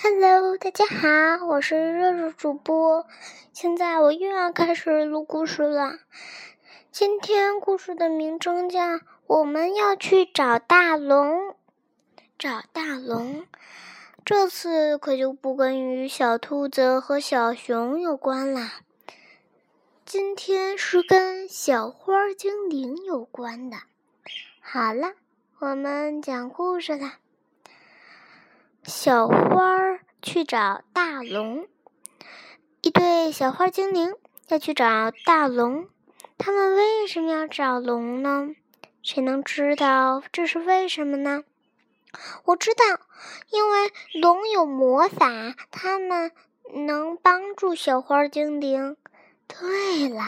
Hello，大家好，我是热热主播。现在我又要开始录故事了。今天故事的名称叫《我们要去找大龙》。找大龙，这次可就不跟与小兔子和小熊有关啦。今天是跟小花精灵有关的。好了，我们讲故事啦。小花去找大龙，一对小花精灵要去找大龙。他们为什么要找龙呢？谁能知道这是为什么呢？我知道，因为龙有魔法，他们能帮助小花精灵。对了，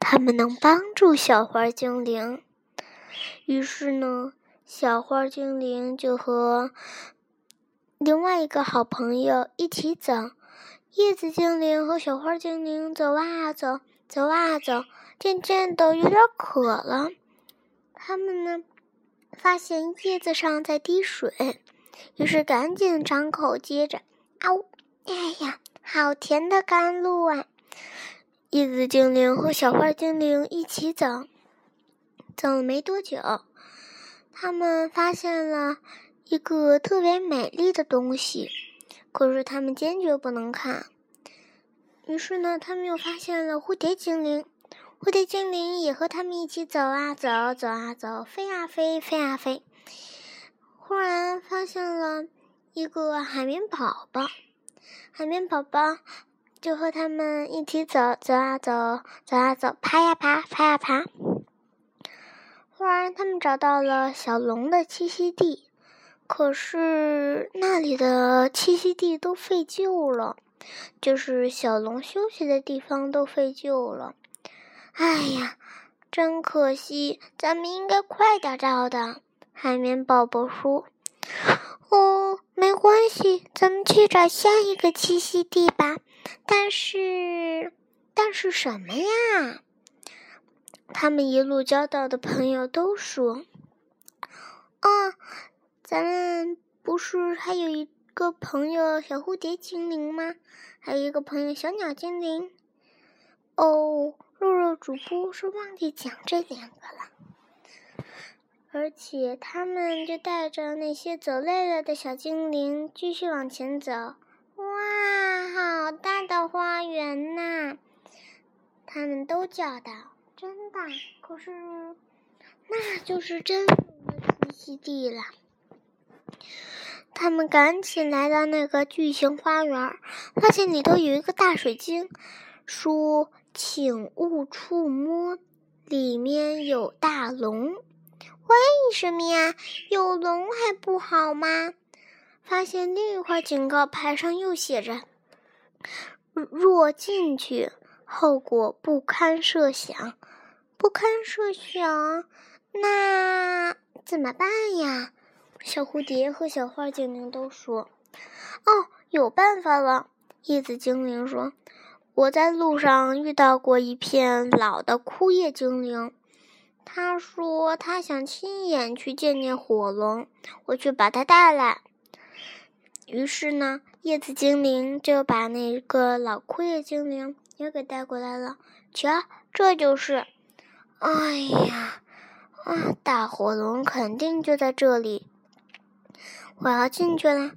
他们能帮助小花精灵。于是呢，小花精灵就和。另外一个好朋友一起走，叶子精灵和小花精灵走啊走，走啊走，渐渐的有点渴了。他们呢，发现叶子上在滴水，于是赶紧张口接着，啊呜！哎呀，好甜的甘露啊！叶子精灵和小花精灵一起走，走没多久，他们发现了。一个特别美丽的东西，可是他们坚决不能看。于是呢，他们又发现了蝴蝶精灵，蝴蝶精灵也和他们一起走啊走，走啊走，飞啊飞，飞啊飞。忽然发现了一个海绵宝宝，海绵宝宝就和他们一起走，走啊走，走啊走，爬呀爬，爬呀爬。忽然，他们找到了小龙的栖息地。可是那里的栖息地都废旧了，就是小龙休息的地方都废旧了。哎呀，真可惜！咱们应该快点到的。海绵宝宝说：“哦，没关系，咱们去找下一个栖息地吧。但是，但是什么呀？”他们一路交到的朋友都说：“啊。”咱们不是还有一个朋友小蝴蝶精灵吗？还有一个朋友小鸟精灵。哦，肉肉主播是忘记讲这两个了。而且他们就带着那些走累了的小精灵继续往前走。哇，好大的花园呐！他们都叫道：“真大！”可是，那就是真龙的栖息地了。他们赶紧来到那个巨型花园，发现里头有一个大水晶，说：“请勿触摸，里面有大龙。”为什么呀？有龙还不好吗？发现另一块警告牌上又写着：“若进去，后果不堪设想。”不堪设想，那怎么办呀？小蝴蝶和小花精灵都说：“哦，有办法了。”叶子精灵说：“我在路上遇到过一片老的枯叶精灵，他说他想亲眼去见见火龙，我去把他带来。”于是呢，叶子精灵就把那个老枯叶精灵也给带过来了。瞧，这就是。哎呀，啊，大火龙肯定就在这里。我要进去了，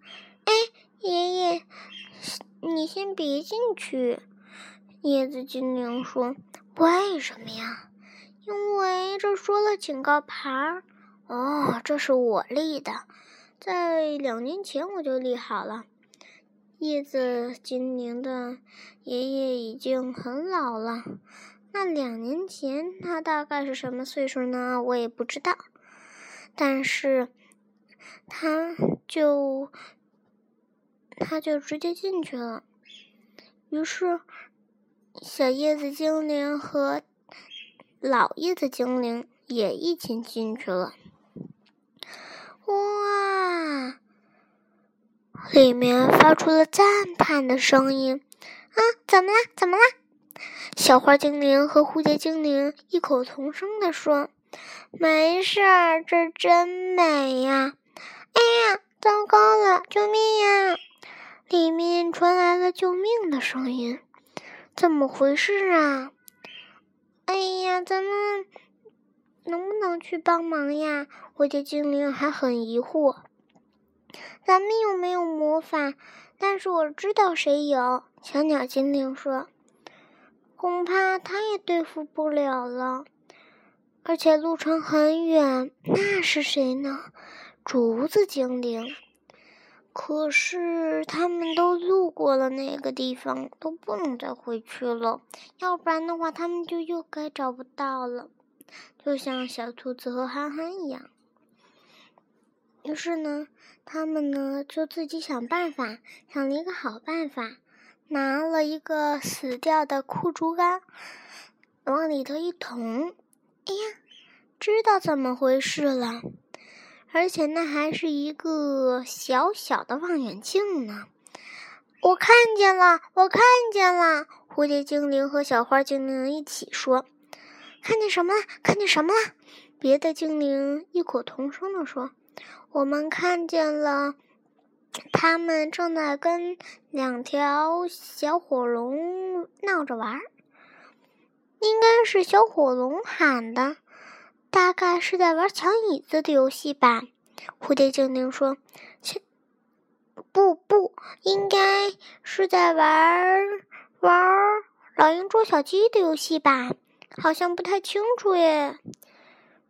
哎，爷爷，你先别进去。叶子精灵说：“为什么呀？因为这说了警告牌儿。哦，这是我立的，在两年前我就立好了。叶子精灵的爷爷已经很老了，那两年前他大概是什么岁数呢？我也不知道，但是。”他就，他就直接进去了。于是，小叶子精灵和老叶子精灵也一起进去了。哇！里面发出了赞叹的声音。啊，怎么了？怎么了？小花精灵和蝴蝶精灵异口同声地说：“没事儿，这真美呀。”哎呀，糟糕了！救命呀！里面传来了救命的声音。怎么回事啊？哎呀，咱们能不能去帮忙呀？蝴蝶精灵还很疑惑。咱们又没有魔法，但是我知道谁有。小鸟精灵说：“恐怕他也对付不了了，而且路程很远。那是谁呢？”竹子精灵。可是他们都路过了那个地方，都不能再回去了。要不然的话，他们就又该找不到了，就像小兔子和憨憨一样。于是呢，他们呢就自己想办法，想了一个好办法，拿了一个死掉的枯竹竿，往里头一捅，哎呀，知道怎么回事了，而且那还是一个小小的望远镜呢。我看见了，我看见了！蝴蝶精灵和小花精灵一起说：“看见什么了？看见什么了？”别的精灵异口同声地说。我们看见了，他们正在跟两条小火龙闹着玩儿。应该是小火龙喊的，大概是在玩抢椅子的游戏吧。蝴蝶精灵说：“切不不，应该是在玩玩老鹰捉小鸡的游戏吧？好像不太清楚耶。”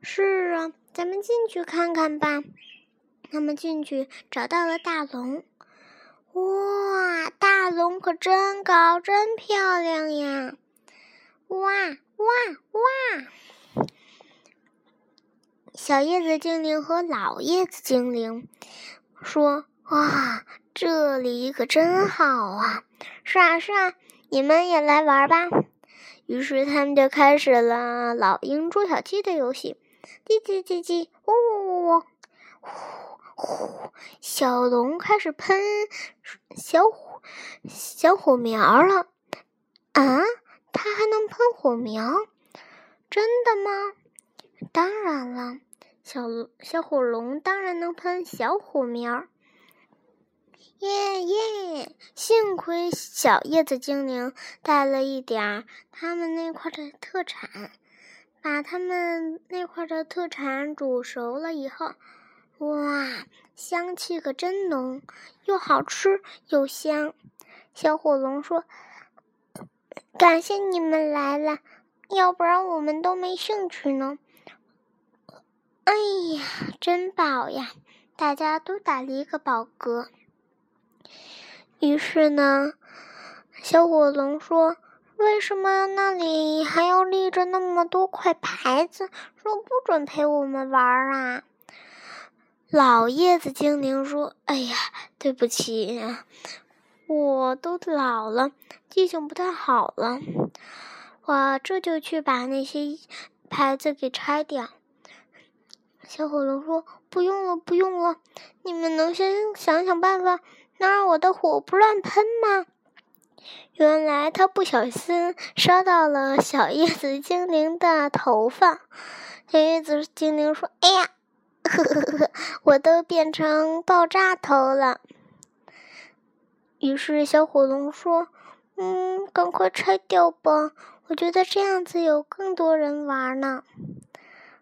是啊，咱们进去看看吧。他们进去找到了大龙，哇，大龙可真高，真漂亮呀！哇哇哇！小叶子精灵和老叶子精灵说：“哇，这里可真好啊！”是啊是啊，你们也来玩吧。于是他们就开始了老鹰捉小鸡的游戏，叽叽叽叽，呜呜呜，呼。呼！小龙开始喷小火小火苗了啊！它还能喷火苗？真的吗？当然了，小小火龙当然能喷小火苗。耶耶！幸亏小叶子精灵带了一点儿他们那块的特产，把他们那块的特产煮熟了以后。哇，香气可真浓，又好吃又香。小火龙说：“感谢你们来了，要不然我们都没兴趣呢。”哎呀，真饱呀！大家都打了一个饱嗝。于是呢，小火龙说：“为什么那里还要立着那么多块牌子，说不准陪我们玩啊？”老叶子精灵说：“哎呀，对不起呀，我都老了，记性不太好了。我这就去把那些牌子给拆掉。”小火龙说：“不用了，不用了，你们能先想想办法，能让我的火不乱喷吗？”原来他不小心烧到了小叶子精灵的头发。小叶子精灵说：“哎呀！”呵呵呵，我都变成爆炸头了。于是小火龙说：“嗯，赶快拆掉吧，我觉得这样子有更多人玩呢。”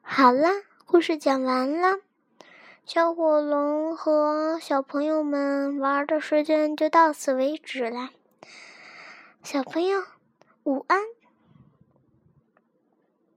好啦，故事讲完了，小火龙和小朋友们玩的时间就到此为止了。小朋友，午安。